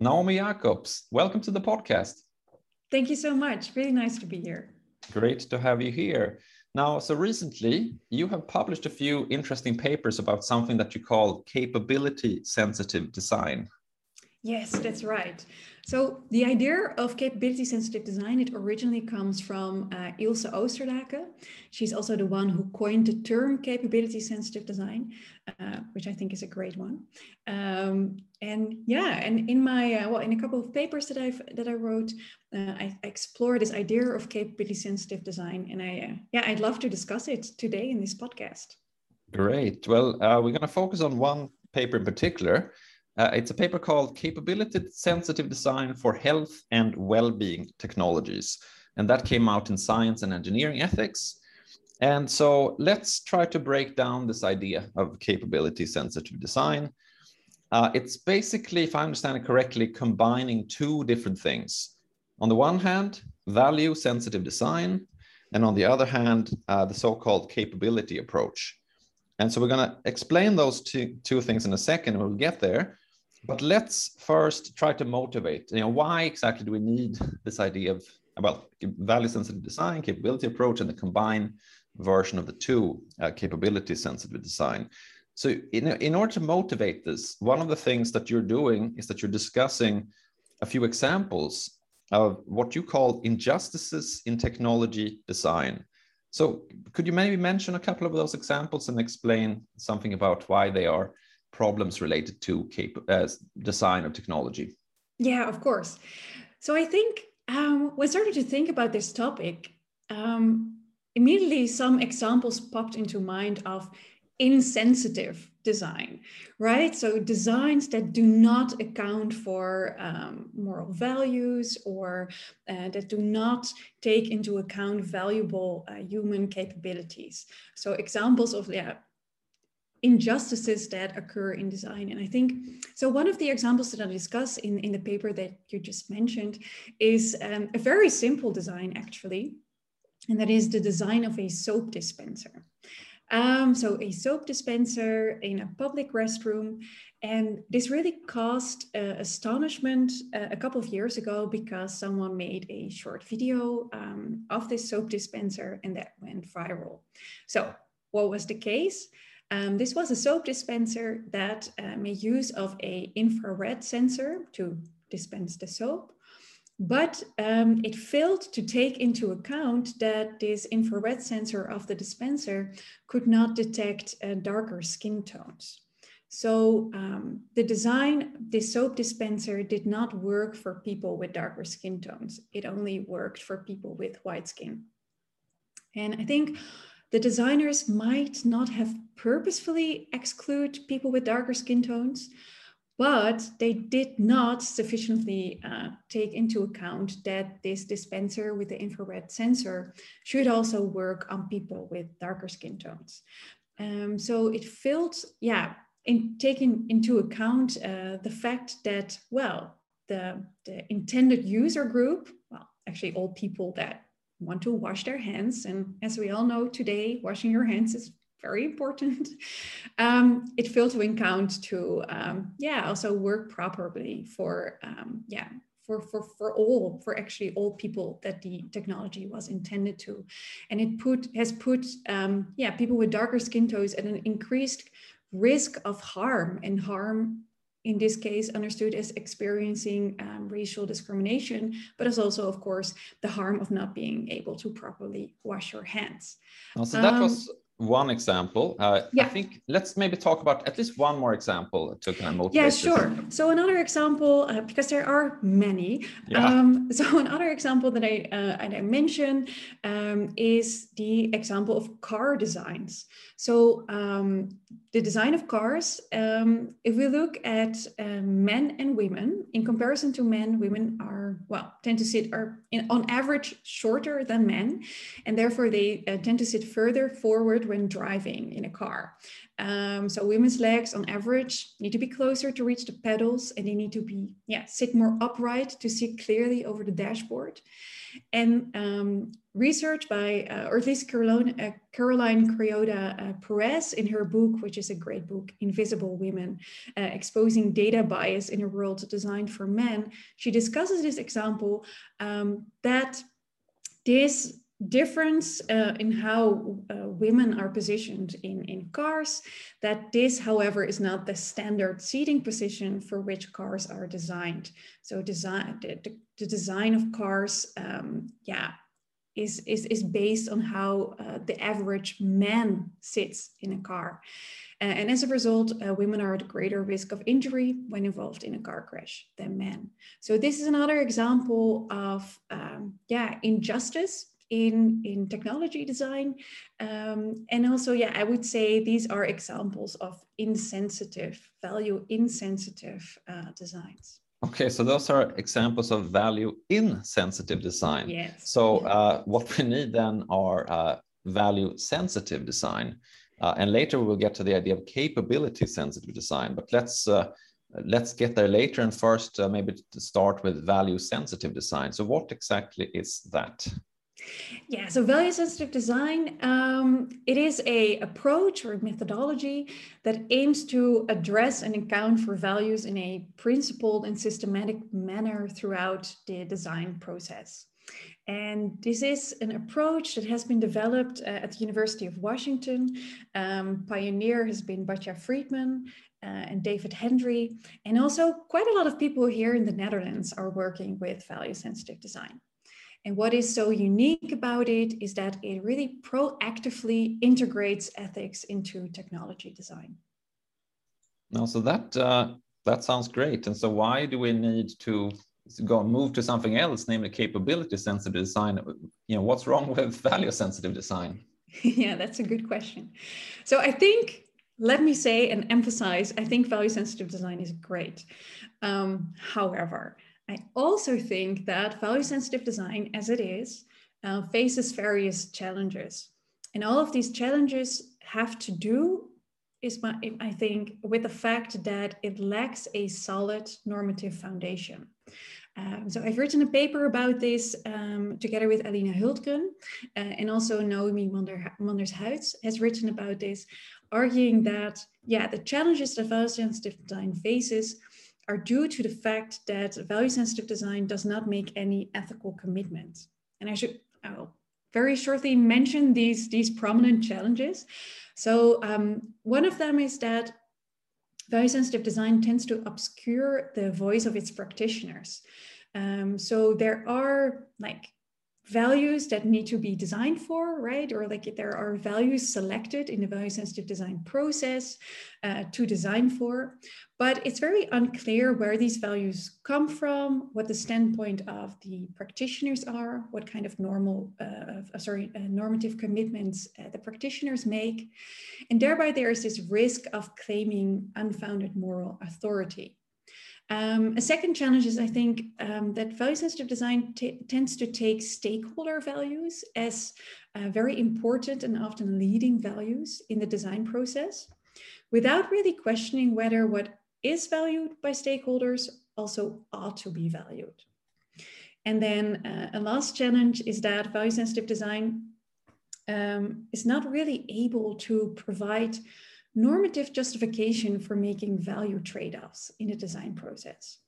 Naomi Jacobs, welcome to the podcast. Thank you so much. Really nice to be here. Great to have you here. Now, so recently you have published a few interesting papers about something that you call capability sensitive design. Yes, that's right. So the idea of capability sensitive design, it originally comes from uh, Ilse Oosterlaken. She's also the one who coined the term capability sensitive design, uh, which I think is a great one. Um, and yeah, and in my, uh, well, in a couple of papers that I've, that I wrote, uh, I, I explore this idea of capability sensitive design. And I, uh, yeah, I'd love to discuss it today in this podcast. Great. Well, uh, we're going to focus on one paper in particular, uh, it's a paper called Capability Sensitive Design for Health and Well-being Technologies. And that came out in Science and Engineering Ethics. And so let's try to break down this idea of capability sensitive design. Uh, it's basically, if I understand it correctly, combining two different things. On the one hand, value sensitive design, and on the other hand, uh, the so-called capability approach. And so we're going to explain those two, two things in a second, we'll get there. But let's first try to motivate. You know, why exactly do we need this idea of well, value sensitive design, capability approach, and the combined version of the two uh, capability sensitive design? So, in, in order to motivate this, one of the things that you're doing is that you're discussing a few examples of what you call injustices in technology design. So, could you maybe mention a couple of those examples and explain something about why they are problems related to cap- uh, design of technology? Yeah, of course. So I think um, when I started to think about this topic, um, immediately some examples popped into mind of insensitive design, right? So designs that do not account for um, moral values or uh, that do not take into account valuable uh, human capabilities. So examples of yeah, injustices that occur in design. And I think, so one of the examples that I discuss in, in the paper that you just mentioned is um, a very simple design actually, and that is the design of a soap dispenser. Um, so a soap dispenser in a public restroom. And this really caused uh, astonishment uh, a couple of years ago because someone made a short video um, of this soap dispenser and that went viral. So what was the case? Um, this was a soap dispenser that uh, made use of a infrared sensor to dispense the soap, but um, it failed to take into account that this infrared sensor of the dispenser could not detect uh, darker skin tones. So um, the design, the soap dispenser did not work for people with darker skin tones. It only worked for people with white skin. And I think the designers might not have purposefully exclude people with darker skin tones, but they did not sufficiently uh, take into account that this dispenser with the infrared sensor should also work on people with darker skin tones. Um, so it failed, yeah, in taking into account uh, the fact that, well, the, the intended user group, well, actually all people that want to wash their hands. And as we all know today, washing your hands is very important. Um, it failed to account to, um, yeah, also work properly for, um, yeah, for, for, for all, for actually all people that the technology was intended to. And it put, has put, um, yeah, people with darker skin tones at an increased risk of harm and harm in this case understood as experiencing um, racial discrimination, but as also, of course, the harm of not being able to properly wash your hands. so that um, was one example. Uh, yeah. I think let's maybe talk about at least one more example to kind of motivate. Yeah, sure. This. So another example, uh, because there are many. Yeah. Um, so another example that I uh, and I mentioned um, is the example of car designs. So um, the design of cars, um, if we look at uh, men and women, in comparison to men, women are, well, tend to sit, are in, on average shorter than men, and therefore they uh, tend to sit further forward when driving in a car. Um, so women's legs on average need to be closer to reach the pedals and they need to be, yeah, sit more upright to see clearly over the dashboard. And um, research by, uh, or at least Caroline, uh, Caroline Criado uh, Perez in her book, which is a great book, Invisible Women, uh, Exposing Data Bias in a World Designed for Men, she discusses this example um, that this difference uh, in how uh, women are positioned in, in cars, that this, however, is not the standard seating position for which cars are designed. So design, the, the design of cars, um, yeah, is, is, is based on how uh, the average man sits in a car. And as a result, uh, women are at greater risk of injury when involved in a car crash than men. So this is another example of, um, yeah, injustice in, in technology design. Um, and also, yeah, I would say these are examples of insensitive, value insensitive uh, designs. Okay, so those are examples of value insensitive design. Yes. So uh, what we need then are uh, value sensitive design. Uh, and later we'll get to the idea of capability sensitive design, but let's uh, let's get there later. And first, uh, maybe to start with value sensitive design. So what exactly is that? Yeah, so value sensitive design, um, it is a approach or methodology that aims to address and account for values in a principled and systematic manner throughout the design process. And this is an approach that has been developed uh, at the University of Washington. Um, pioneer has been Batya Friedman uh, and David Hendry. And also quite a lot of people here in the Netherlands are working with value sensitive design. And what is so unique about it is that it really proactively integrates ethics into technology design. No, so that uh, that sounds great. And so why do we need to go move to something else, namely capability sensitive design? You know, what's wrong with value sensitive design? yeah, that's a good question. So I think let me say and emphasize, I think value sensitive design is great. Um, however, I also think that value sensitive design, as it is, uh, faces various challenges. And all of these challenges have to do, is my, I think, with the fact that it lacks a solid normative foundation. Um, so I've written a paper about this um, together with Alina Huldtgren uh, and also Naomi Manders-Huits has written about this, arguing that, yeah, the challenges that value sensitive design faces are due to the fact that value sensitive design does not make any ethical commitments. And I should I'll very shortly mention these, these prominent challenges. So um, one of them is that value sensitive design tends to obscure the voice of its practitioners. Um, so there are like values that need to be designed for, right? Or like there are values selected in the value sensitive design process uh, to design for, but it's very unclear where these values come from, what the standpoint of the practitioners are, what kind of normal, uh, uh, sorry, uh, normative commitments uh, the practitioners make. And thereby there is this risk of claiming unfounded moral authority. Um, a second challenge is, I think, um, that value sensitive design tends to take stakeholder values as uh, very important and often leading values in the design process without really questioning whether what is valued by stakeholders also ought to be valued. And then uh, a last challenge is that value sensitive design um, is not really able to provide normative justification for making value trade-offs in the design process.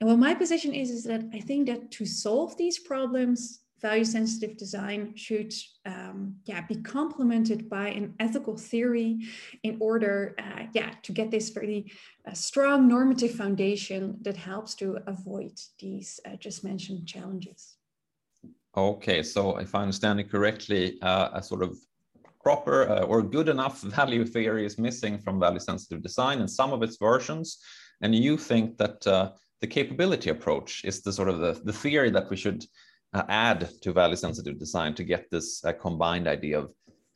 And what my position is, is that I think that to solve these problems, value sensitive design should um, yeah, be complemented by an ethical theory in order uh, yeah, to get this very uh, strong normative foundation that helps to avoid these uh, just mentioned challenges. Okay, so if I understand it correctly, uh, a sort of proper uh, or good enough value theory is missing from value sensitive design in some of its versions. And you think that uh, the capability approach is the sort of the, the theory that we should uh, add to value sensitive design to get this uh, combined idea of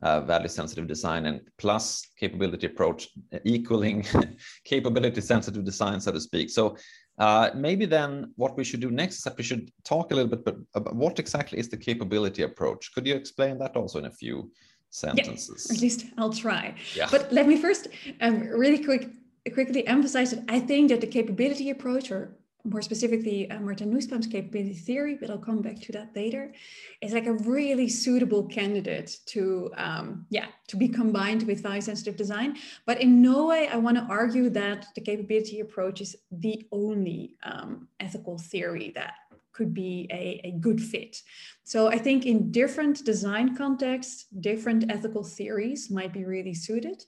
uh, value sensitive design and plus capability approach equaling capability sensitive design, so to speak. So uh, maybe then what we should do next is that we should talk a little bit about what exactly is the capability approach. Could you explain that also in a few sentences. Yeah, at least I'll try. Yeah. But let me first um, really quick quickly emphasize that I think that the capability approach or more specifically uh, Martha Nussbaum's capability theory, but I'll come back to that later, is like a really suitable candidate to, um, yeah, to be combined with value sensitive design. But in no way I want to argue that the capability approach is the only um, ethical theory that could be a, a good fit. So I think in different design contexts, different ethical theories might be really suited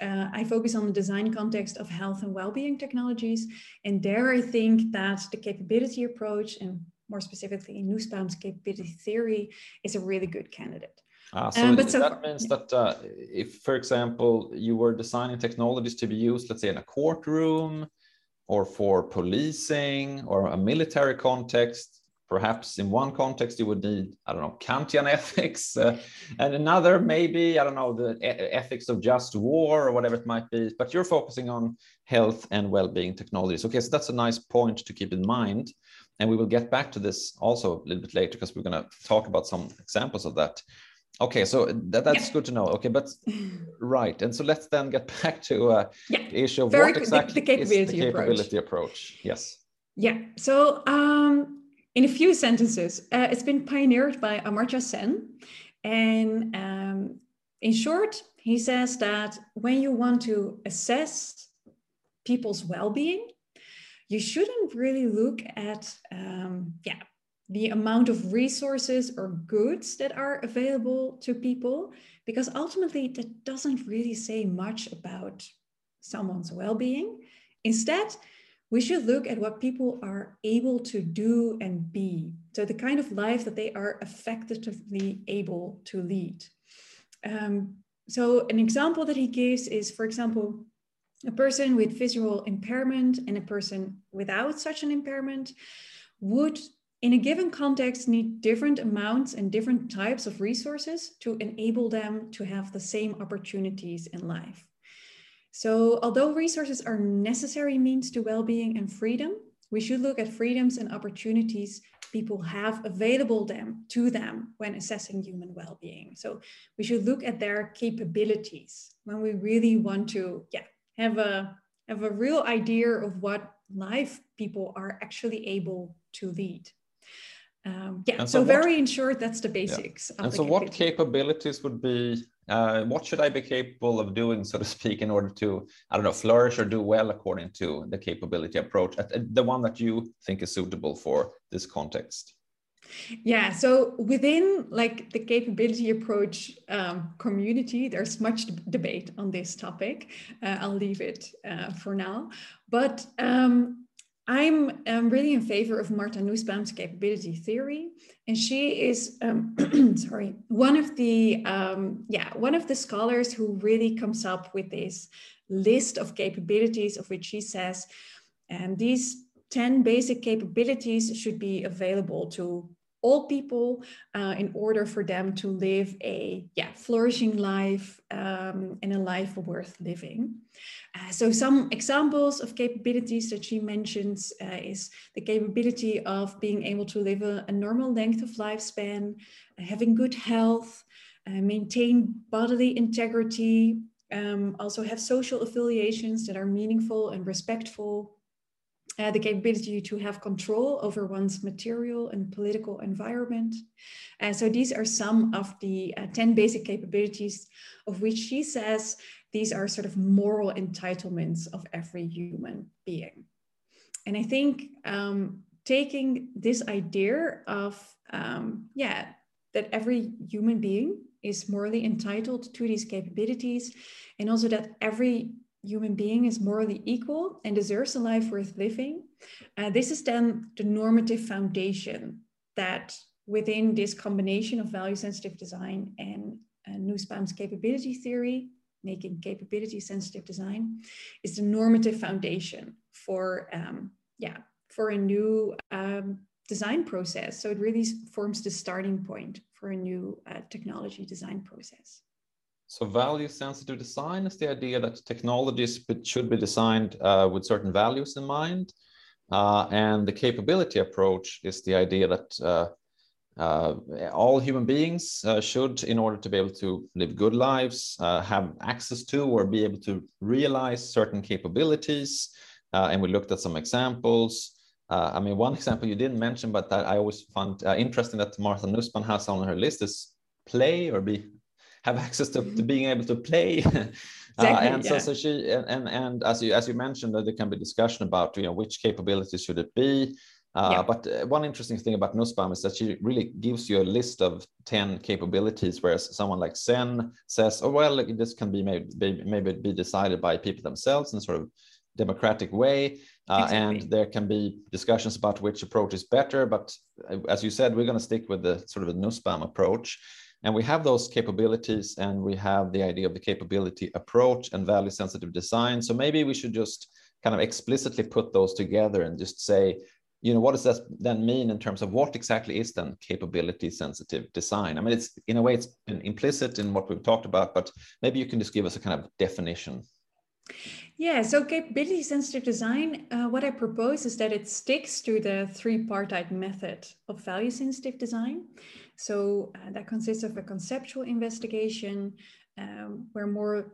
uh, I focus on the design context of health and well-being technologies. And there I think that the capability approach and more specifically Nussbaum's capability theory is a really good candidate. Ah, so, um, but so that means yeah. that uh, if, for example, you were designing technologies to be used, let's say in a courtroom or for policing or a military context, perhaps in one context you would need i don't know kantian ethics uh, and another maybe i don't know the ethics of just war or whatever it might be but you're focusing on health and well-being technologies. Okay so that's a nice point to keep in mind and we will get back to this also a little bit later because we're going to talk about some examples of that okay so that, that's yeah. good to know okay but right and so let's then get back to uh, yeah. the issue of Very what exactly the, the capability is the capability approach. approach yes yeah so um in a few sentences, uh, it's been pioneered by Amartya Sen. And um, in short, he says that when you want to assess people's well-being, you shouldn't really look at um, yeah, the amount of resources or goods that are available to people, because ultimately that doesn't really say much about someone's well-being. Instead, we should look at what people are able to do and be. So, the kind of life that they are effectively able to lead. Um, so, an example that he gives is, for example, a person with visual impairment and a person without such an impairment would, in a given context, need different amounts and different types of resources to enable them to have the same opportunities in life. So although resources are necessary means to well-being and freedom, we should look at freedoms and opportunities people have available them to them when assessing human well-being. So we should look at their capabilities when we really want to yeah, have a have a real idea of what life people are actually able to lead. Um, yeah, so, so what, very in short, that's the basics. Yeah. and so, what capabilities would be? Uh, what should I be capable of doing, so to speak, in order to, I don't know, flourish or do well according to the capability approach, the one that you think is suitable for this context? Yeah, so within like the capability approach um, community, there's much debate on this topic. Uh, I'll leave it uh, for now, but um, I'm um, really in favor of Martha Nussbaum's capability theory, and she is um, sorry one of the um, yeah one of the scholars who really comes up with this list of capabilities of which she says, and these ten basic capabilities should be available to all people uh, in order for them to live a yeah flourishing life um, and a life worth living. Uh, so some examples of capabilities that she mentions uh, is the capability of being able to live a, a normal length of lifespan, uh, having good health, uh, maintain bodily integrity, um, also have social affiliations that are meaningful and respectful, uh, the capability to have control over one's material and political environment. Uh, so these are some of the uh, 10 basic capabilities of which she says these are sort of moral entitlements of every human being. And I think um, taking this idea of, um, yeah, that every human being is morally entitled to these capabilities, and also that every human being is morally equal and deserves a life worth living. Uh, this is then the normative foundation that within this combination of value sensitive design and uh, Nussbaum's capability theory, making capability sensitive design, is the normative foundation for, um, yeah, for a new um, design process. So it really forms the starting point for a new uh, technology design process. So value sensitive design is the idea that technologies should be designed uh, with certain values in mind. Uh, and the capability approach is the idea that uh, uh all human beings uh, should, in order to be able to live good lives, uh, have access to or be able to realize certain capabilities. and we looked at some examples. I mean, one example you didn't mention, but that I always found interesting that Martha Nussbaum has on her list is play or be have access to, to being able to play. Exactly, uh, and yeah. so, so she and, and and as you as you mentioned, there can be discussion about you know which capabilities should it be. Uh, yeah. But uh, one interesting thing about Nussbaum is that she really gives you a list of 10 capabilities, whereas someone like Sen says, oh, well, this can be maybe, maybe be decided by people themselves in sort of democratic way. Uh, exactly. And there can be discussions about which approach is better. But uh, as you said, we're going to stick with the sort of a Nussbaum approach. And we have those capabilities and we have the idea of the capability approach and value sensitive design. So maybe we should just kind of explicitly put those together and just say, you know, what does that then mean in terms of what exactly is then capability sensitive design? I mean, it's in a way, it's been implicit in what we've talked about, but maybe you can just give us a kind of definition. Yeah, so capability sensitive design, uh, what I propose is that it sticks to the three-partite method of value sensitive design. So uh, that consists of a conceptual investigation um, where more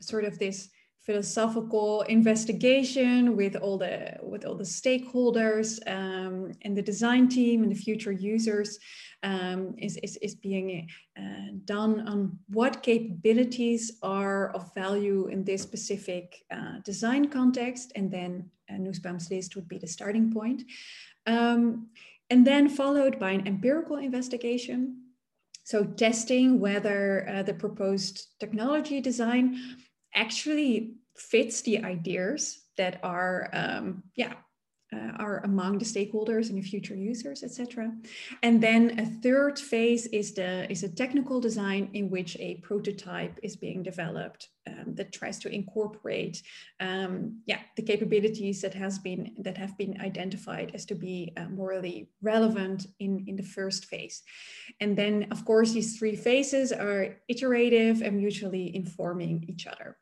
sort of this philosophical investigation with all the with all the stakeholders um, and the design team and the future users um, is, is, is being uh, done on what capabilities are of value in this specific uh, design context and then uh, Nussbaum's list would be the starting point. Um, and then followed by an empirical investigation. So testing whether uh, the proposed technology design actually fits the ideas that are um, yeah uh, are among the stakeholders and the future users, etc. And then a third phase is the is a technical design in which a prototype is being developed um, that tries to incorporate um, yeah the capabilities that has been that have been identified as to be uh, morally relevant in in the first phase. And then of course these three phases are iterative and mutually informing each other.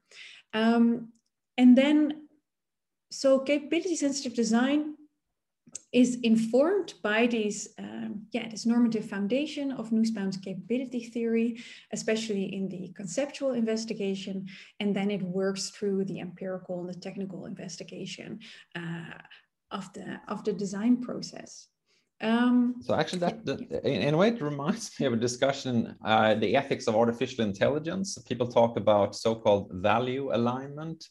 Um, and then so capability sensitive design is informed by these, um, yeah, this normative foundation of Nussbaum's capability theory, especially in the conceptual investigation, and then it works through the empirical and the technical investigation uh, of the of the design process. Um, so actually, that, that in, in, a way, it reminds me of a discussion, uh, the ethics of artificial intelligence. People talk about so-called value alignment,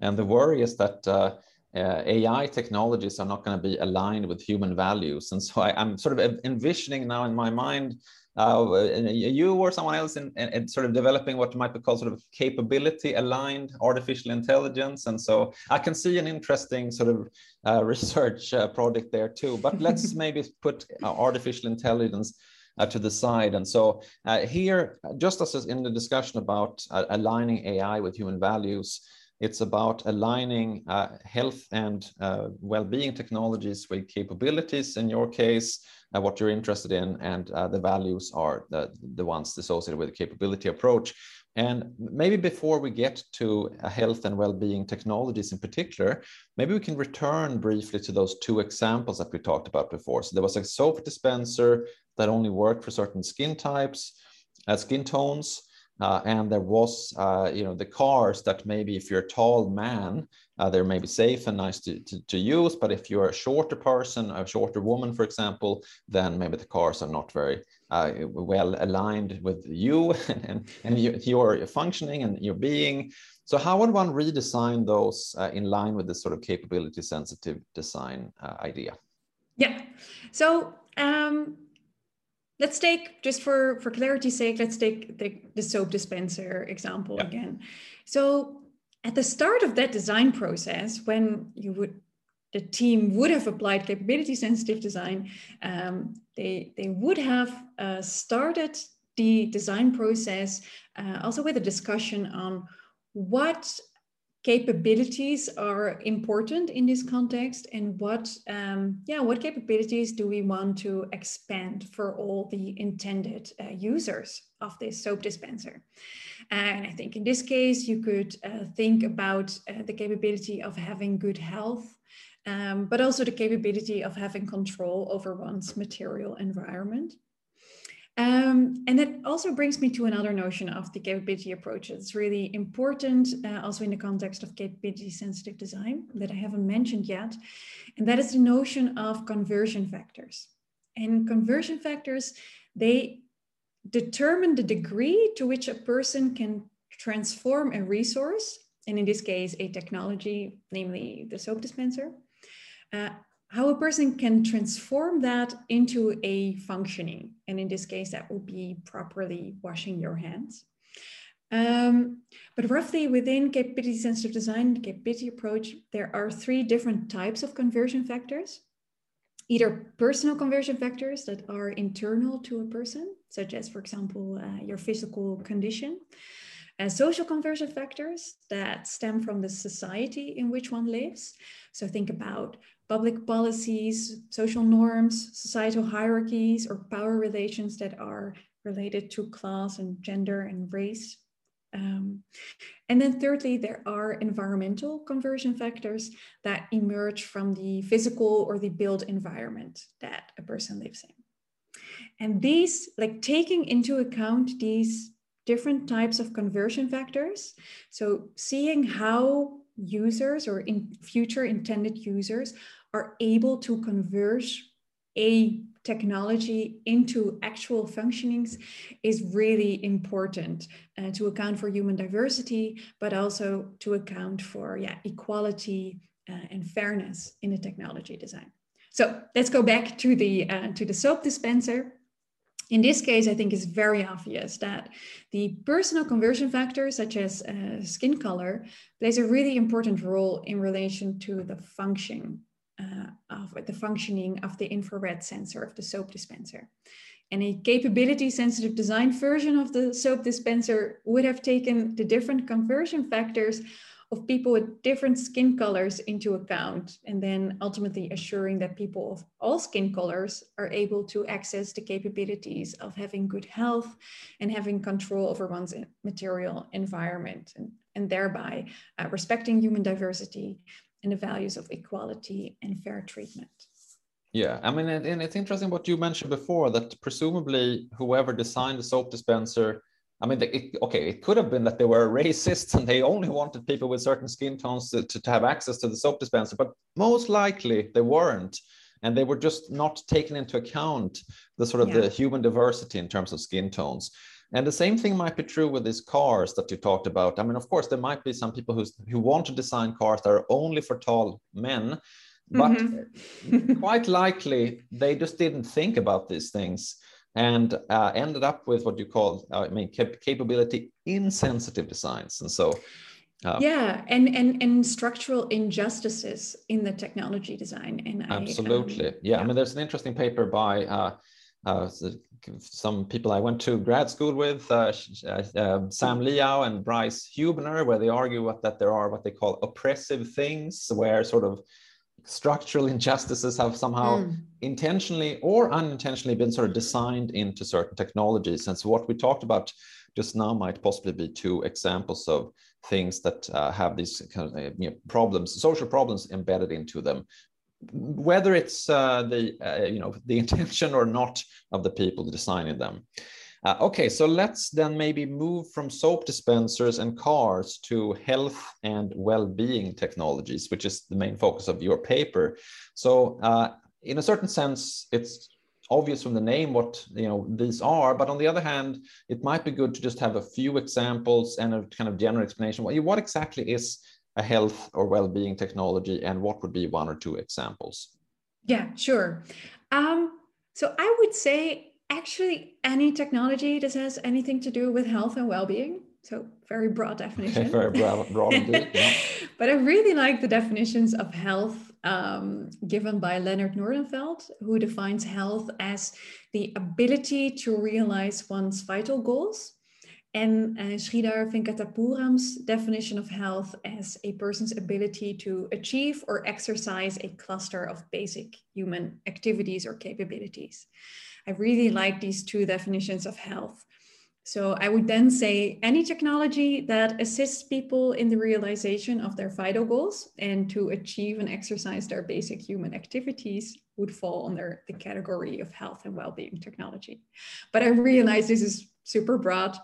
and the worry is that uh, uh, AI technologies are not going to be aligned with human values. And so I, am sort of envisioning now in my mind uh, you or someone else in, in, in, sort of developing what might be called sort of capability aligned artificial intelligence. And so I can see an interesting sort of uh, research uh, project there too. But let's maybe put uh, artificial intelligence uh, to the side. And so uh, here, just as in the discussion about uh, aligning AI with human values, it's about aligning uh, health and uh, well-being technologies with capabilities in your case, uh, what you're interested in, and uh, the values are the, the ones associated with the capability approach. And maybe before we get to uh, health and well-being technologies in particular, maybe we can return briefly to those two examples that we talked about before. So there was a soap dispenser that only worked for certain skin types, uh, skin tones, uh, and there was, uh, you know, the cars that maybe if you're a tall man, uh, they're maybe safe and nice to, to, to, use. But if you're a shorter person, a shorter woman, for example, then maybe the cars are not very uh, well aligned with you and, and you, your functioning and your being. So how would one redesign those uh, in line with this sort of capability sensitive design uh, idea? Yeah. So um let's take just for for clarity's sake let's take the, the soap dispenser example yeah. again so at the start of that design process when you would the team would have applied capability sensitive design um, they they would have uh, started the design process uh, also with a discussion on what capabilities are important in this context and what um, yeah what capabilities do we want to expand for all the intended uh, users of this soap dispenser? And i think in this case you could uh, think about uh, the capability of having good health um, but also the capability of having control over one's material environment Um, and that also brings me to another notion of the capability approach. It's really important, uh, also in the context of capability sensitive design, that I haven't mentioned yet. And that is the notion of conversion factors. And conversion factors, they determine the degree to which a person can transform a resource, and in this case, a technology, namely the soap dispenser, uh, how a person can transform that into a functioning. And in this case, that would be properly washing your hands. Um, but roughly within capability sensitive design, capability approach, there are three different types of conversion factors. Either personal conversion factors that are internal to a person, such as, for example, uh, your physical condition. Uh, social conversion factors that stem from the society in which one lives. So think about public policies, social norms, societal hierarchies, or power relations that are related to class and gender and race. Um, and then thirdly, there are environmental conversion factors that emerge from the physical or the built environment that a person lives in. And these, like taking into account these different types of conversion factors, so seeing how users or in future intended users are able to converge a technology into actual functionings is really important uh, to account for human diversity, but also to account for yeah, equality uh, and fairness in the technology design. So let's go back to the, uh, to the soap dispenser. In this case, I think it's very obvious that the personal conversion factor, such as uh, skin color, plays a really important role in relation to the function uh, of the functioning of the infrared sensor of the soap dispenser. And a capability sensitive design version of the soap dispenser would have taken the different conversion factors of people with different skin colors into account, and then ultimately assuring that people of all skin colors are able to access the capabilities of having good health and having control over one's material environment, and, and thereby uh, respecting human diversity and the values of equality and fair treatment. Yeah, I mean, and it's interesting what you mentioned before that presumably whoever designed the soap dispenser, I mean, it, okay, it could have been that they were racists and they only wanted people with certain skin tones to, to, to have access to the soap dispenser, but most likely they weren't. And they were just not taking into account the sort of yeah. the human diversity in terms of skin tones. And the same thing might be true with these cars that you talked about. I mean, of course, there might be some people who, who want to design cars that are only for tall men, but mm-hmm. quite likely they just didn't think about these things and uh, ended up with what you call, uh, I mean, cap- capability insensitive designs. And so, uh, yeah, and, and and structural injustices in the technology design. And absolutely, I, um, yeah. yeah. I mean, there's an interesting paper by uh, some people I went to grad school with, uh, uh, um, Sam Liao and Bryce Huebner, where they argue that there are what they call oppressive things, where sort of structural injustices have somehow mm. intentionally or unintentionally been sort of designed into certain technologies. And so what we talked about just now might possibly be two examples of things that uh, have these kind of uh, you know, problems, social problems embedded into them, whether it's uh, the uh, you know the intention or not of the people designing them. Uh, okay, so let's then maybe move from soap dispensers and cars to health and well-being technologies, which is the main focus of your paper. So, uh, in a certain sense, it's obvious from the name what you know these are, but on the other hand, it might be good to just have a few examples and a kind of general explanation. What, what exactly is a health or well-being technology and what would be one or two examples? Yeah sure. Um, so i would say actually any technology that has anything to do with health and well-being so very broad definition. very broad, broad indeed, yeah. but i really like the definitions of health um, given by Lennart Nordenfelt who defines health as the ability to realize one's vital goals and uh, Sridhar Venkatapuram's definition of health as a person's ability to achieve or exercise a cluster of basic human activities or capabilities. I really like these two definitions of health. So I would then say any technology that assists people in the realization of their vital goals and to achieve and exercise their basic human activities would fall under the category of health and well-being technology. But I realize this is super broad.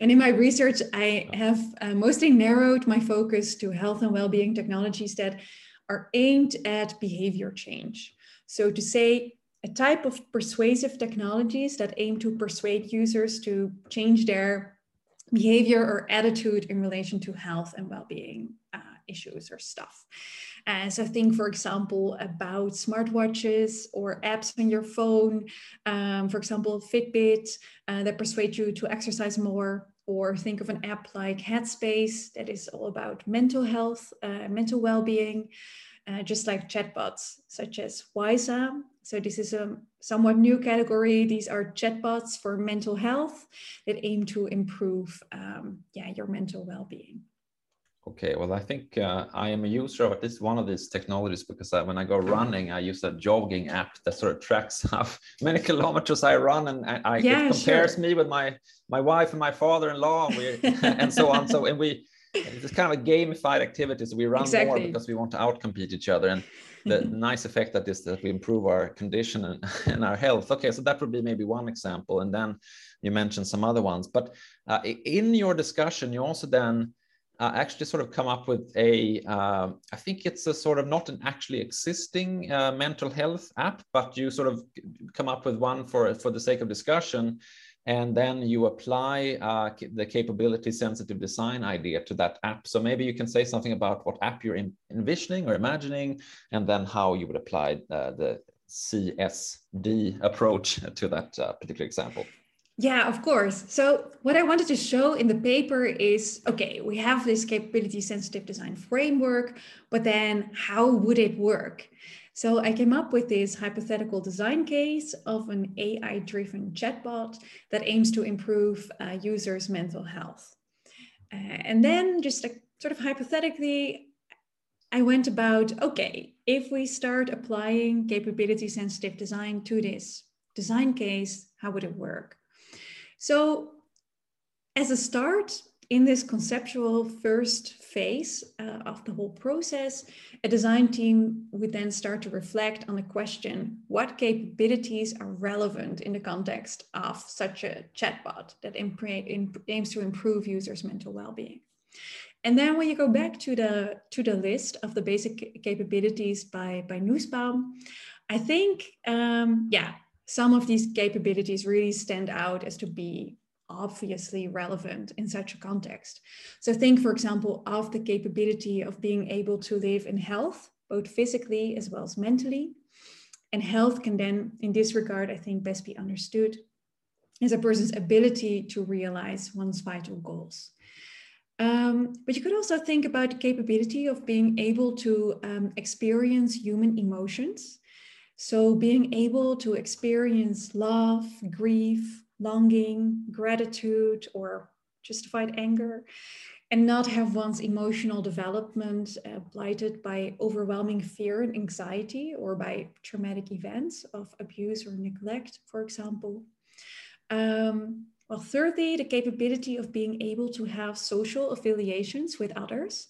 And in my research, I have uh, mostly narrowed my focus to health and well-being technologies that are aimed at behavior change. So to say a type of persuasive technologies that aim to persuade users to change their behavior or attitude in relation to health and well-being uh, issues or stuff. Uh, so think, for example, about smartwatches or apps on your phone. Um, for example, Fitbit uh, that persuade you to exercise more. Or think of an app like Headspace that is all about mental health, uh, mental well-being. Uh, just like chatbots such as Wysa so this is a somewhat new category. These are chatbots for mental health that aim to improve um, yeah, your mental well-being. Okay, well, I think uh, I am a user of at least one of these technologies because uh, when I go running, I use a jogging app that sort of tracks how many kilometers I run, and I, I yeah, it compares sure. me with my my wife and my father-in-law, and, and so on. So, and we it's kind of a gamified activity. So we run exactly. more because we want to outcompete each other. And the nice effect that is that we improve our condition and, and, our health. Okay, so that would be maybe one example. And then you mentioned some other ones. But uh, in your discussion, you also then uh, actually sort of come up with a. Uh, I think it's a sort of not an actually existing uh, mental health app, but you sort of come up with one for, for the sake of discussion and then you apply uh, the capability sensitive design idea to that app. So maybe you can say something about what app you're envisioning or imagining, and then how you would apply uh, the CSD approach to that uh, particular example. Yeah, of course. So, what I wanted to show in the paper is okay, we have this capability sensitive design framework, but then how would it work? So I came up with this hypothetical design case of an AI driven chatbot that aims to improve uh, users' mental health. Uh, and then, just sort of hypothetically, I went about okay, if we start applying capability sensitive design to this design case, how would it work? So, as a start, in this conceptual first phase uh, of the whole process, a design team would then start to reflect on the question what capabilities are relevant in the context of such a chatbot that aims to improve users' mental well being. And then when you go back to the, to the list of the basic capabilities by, by Nussbaum, I think, um, yeah, some of these capabilities really stand out as to be obviously relevant in such a context. So think, for example, of the capability of being able to live in health, both physically as well as mentally. And health can then, in this regard, I think best be understood as a person's ability to realize one's vital goals. Um, but you could also think about the capability of being able to um, experience human emotions. So being able to experience love, grief, longing, gratitude, or justified anger, and not have one's emotional development uh, blighted by overwhelming fear and anxiety or by traumatic events of abuse or neglect, for example. Um, well, thirdly, the capability of being able to have social affiliations with others.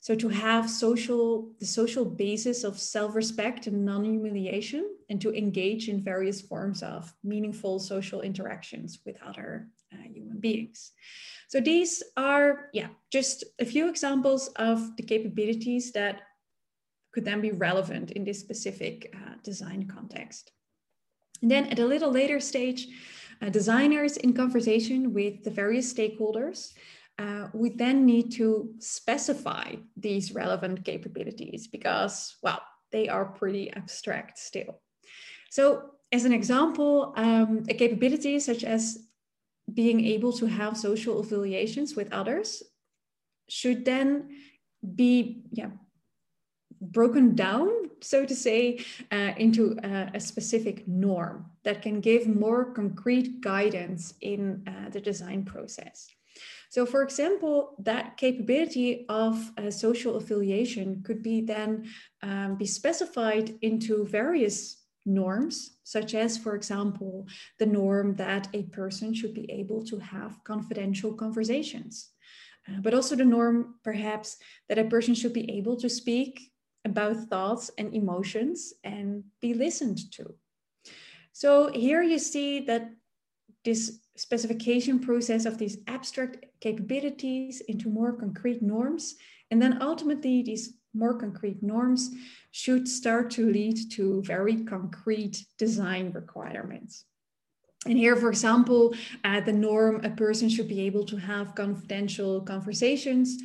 So to have social, the social basis of self-respect and non-humiliation, and to engage in various forms of meaningful social interactions with other uh, human beings. So these are, yeah, just a few examples of the capabilities that could then be relevant in this specific uh, design context. And then at a little later stage, uh, designers in conversation with the various stakeholders uh, we then need to specify these relevant capabilities because, well, they are pretty abstract still. So as an example, um, a capability such as being able to have social affiliations with others should then be yeah, broken down, so to say, uh, into a, a, specific norm that can give more concrete guidance in uh, the design process. So, for example, that capability of a social affiliation could be then um, be specified into various norms, such as, for example, the norm that a person should be able to have confidential conversations, uh, but also the norm, perhaps, that a person should be able to speak about thoughts and emotions and be listened to. So here you see that this specification process of these abstract capabilities into more concrete norms, and then ultimately these more concrete norms should start to lead to very concrete design requirements. And here, for example, uh, the norm a person should be able to have confidential conversations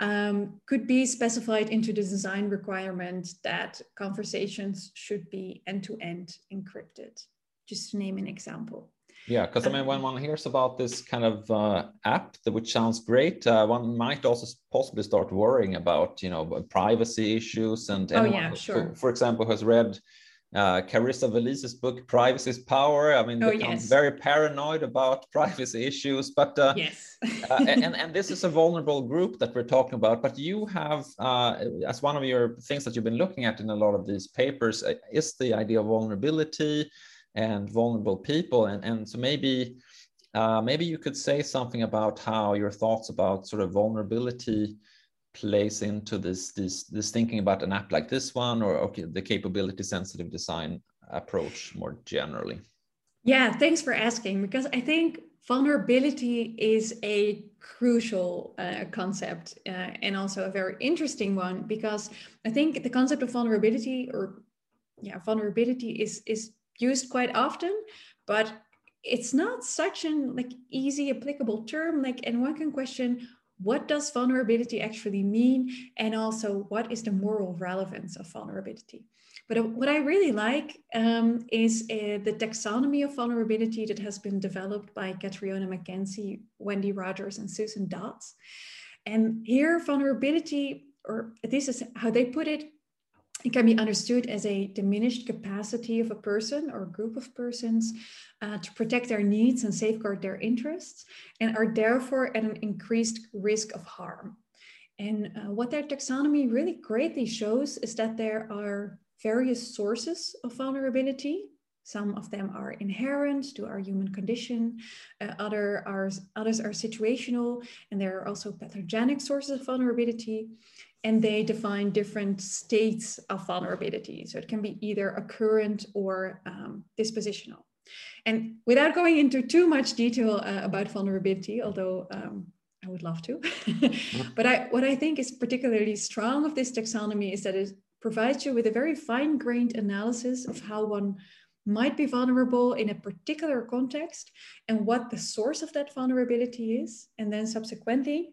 um, could be specified into the design requirement that conversations should be end-to-end encrypted, just to name an example. Yeah, because I mean, when um, one hears about this kind of uh, app, that which sounds great, uh, one might also possibly start worrying about, you know, privacy issues. And oh yeah, sure. For, for example, has read uh, Carissa Véliz's book "Privacy is Power." I mean, oh, become yes. very paranoid about privacy issues. But uh, yes, uh, and and this is a vulnerable group that we're talking about. But you have, uh, as one of your things that you've been looking at in a lot of these papers, uh, is the idea of vulnerability and vulnerable people. And, and so maybe uh, maybe you could say something about how your thoughts about sort of vulnerability plays into this this this thinking about an app like this one or okay the capability sensitive design approach more generally yeah thanks for asking because i think vulnerability is a crucial uh, concept uh, and also a very interesting one because i think the concept of vulnerability or yeah vulnerability is is used quite often, but it's not such an like easy applicable term. Like, and one can question what does vulnerability actually mean, and also what is the moral relevance of vulnerability. But uh, what I really like um, is uh, the taxonomy of vulnerability that has been developed by Catriona Mackenzie, Wendy Rogers, and Susan Dodds. And here, vulnerability, or this is how they put it, it can be understood as a diminished capacity of a person or a group of persons uh, to protect their needs and safeguard their interests, and are therefore at an increased risk of harm. And uh, what their taxonomy really greatly shows is that there are various sources of vulnerability. Some of them are inherent to our human condition, uh, other are, others are situational, and there are also pathogenic sources of vulnerability and they define different states of vulnerability. So it can be either occurrent or um, dispositional. And without going into too much detail uh, about vulnerability, although um, I would love to, but I, what I think is particularly strong of this taxonomy is that it provides you with a very fine-grained analysis of how one might be vulnerable in a particular context and what the source of that vulnerability is. And then subsequently,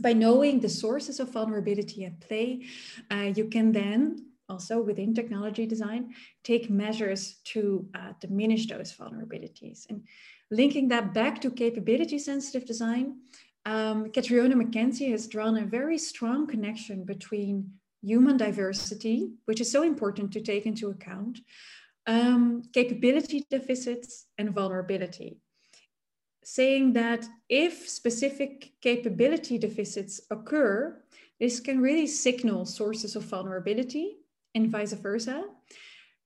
by knowing the sources of vulnerability at play, uh, you can then also within technology design take measures to uh, diminish those vulnerabilities. And linking that back to capability sensitive design, um, Catriona Mackenzie has drawn a very strong connection between human diversity, which is so important to take into account, um, capability deficits, and vulnerability saying that if specific capability deficits occur, this can really signal sources of vulnerability and vice versa,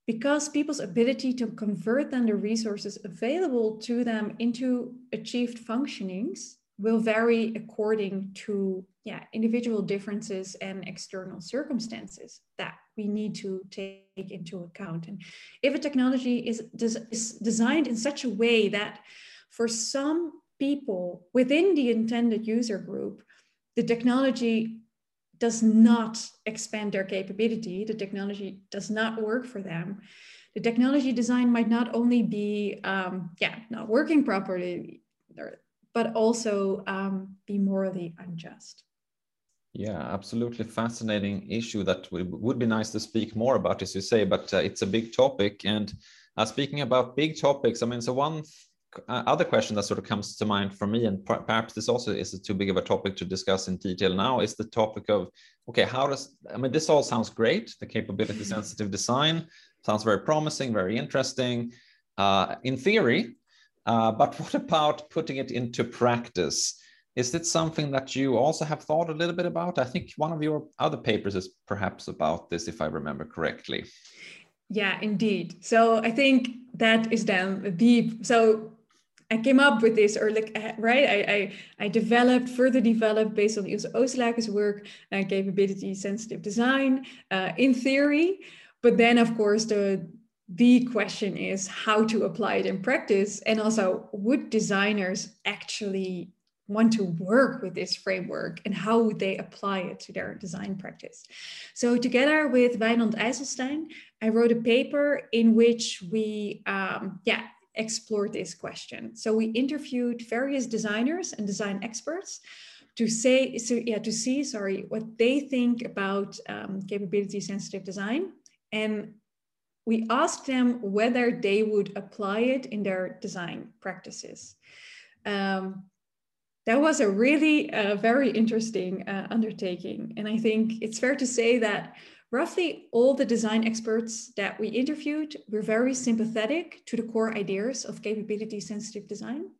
because people's ability to convert then the resources available to them into achieved functionings will vary according to yeah, individual differences and external circumstances that we need to take into account. And if a technology is, des- is designed in such a way that for some people within the intended user group, the technology does not expand their capability, the technology does not work for them. The technology design might not only be, um, yeah, not working properly, but also um, be morally unjust. Yeah, absolutely fascinating issue that would be nice to speak more about, as you say, but uh, it's a big topic. And uh, speaking about big topics, I mean, so one other question that sort of comes to mind for me, and perhaps this also is too big of a topic to discuss in detail now, is the topic of okay, how does I mean this all sounds great. The capability sensitive design sounds very promising, very interesting uh, in theory, uh, but what about putting it into practice? Is it something that you also have thought a little bit about? I think one of your other papers is perhaps about this, if I remember correctly. Yeah, indeed. So I think that is then deep. So I came up with this, or like, uh, right? I, I, I developed, further developed based on Ilse Oosterlaken's work, uh, capability sensitive design uh, in theory. But then, of course, the the question is how to apply it in practice, and also would designers actually want to work with this framework and how would they apply it to their design practice. So together with Wijnand IJsselsteijn, I wrote a paper in which we um, yeah, explored this question. So we interviewed various designers and design experts to say, so yeah, to see, sorry, what they think about um, capability sensitive design. And we asked them whether they would apply it in their design practices. Um, that was a really uh, very interesting uh, undertaking. And I think it's fair to say that roughly all the design experts that we interviewed were very sympathetic to the core ideas of capability sensitive design.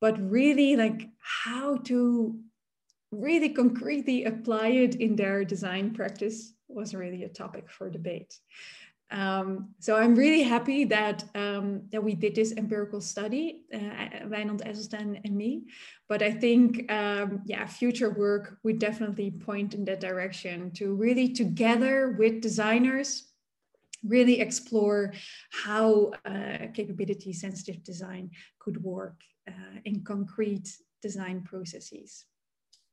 But really, like how to really concretely apply it in their design practice was really a topic for debate. Um, so I'm really happy that um, that we did this empirical study, uh, Wijnand IJsselsteijn and me. But I think, um, yeah, future work would definitely point in that direction to really together with designers, really explore how uh, capability sensitive design could work uh, in concrete design processes.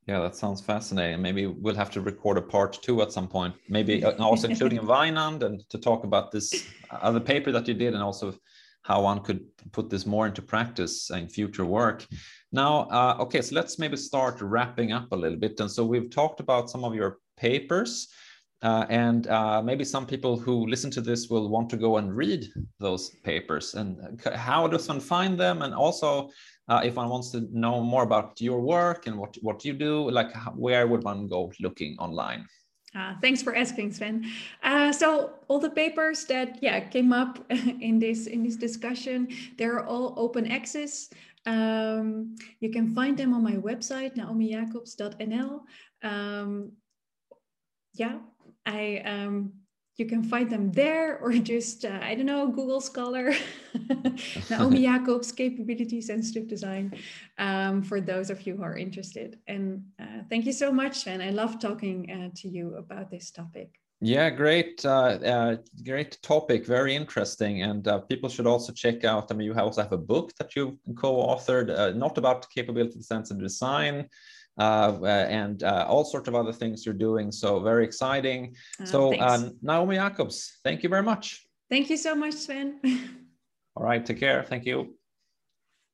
Yeah, that sounds fascinating. Maybe we'll have to record a part two at some point. Maybe uh, also including Wijnand and to talk about this other paper that you did and also how one could put this more into practice in future work. Now, uh, okay, so let's maybe start wrapping up a little bit. And so we've talked about some of your papers. Uh, and uh, maybe some people who listen to this will want to go and read those papers. And uh, how does one find them? And also, uh, if one wants to know more about your work and what, what you do, like where would one go looking online? Uh, thanks for asking, Sven. Uh, so all the papers that yeah came up in this in this discussion, they're all open access. Um, you can find them on my website naomijacobs.nl. Um, yeah, I um, you can find them there or just uh, i don't know google scholar naomi jacobs capability sensitive design um, for those of you who are interested. And uh, thank you so much and i love talking uh, to you about this topic. Yeah great uh, uh, great topic very interesting and uh, people should also check out i mean you also have a book that you've co-authored not about capability sensitive design and uh, all sorts of other things you're doing. So very exciting. Uh, so um, Naomi Jacobs, thank you very much. Thank you so much, Sven. all right, take care. Thank you.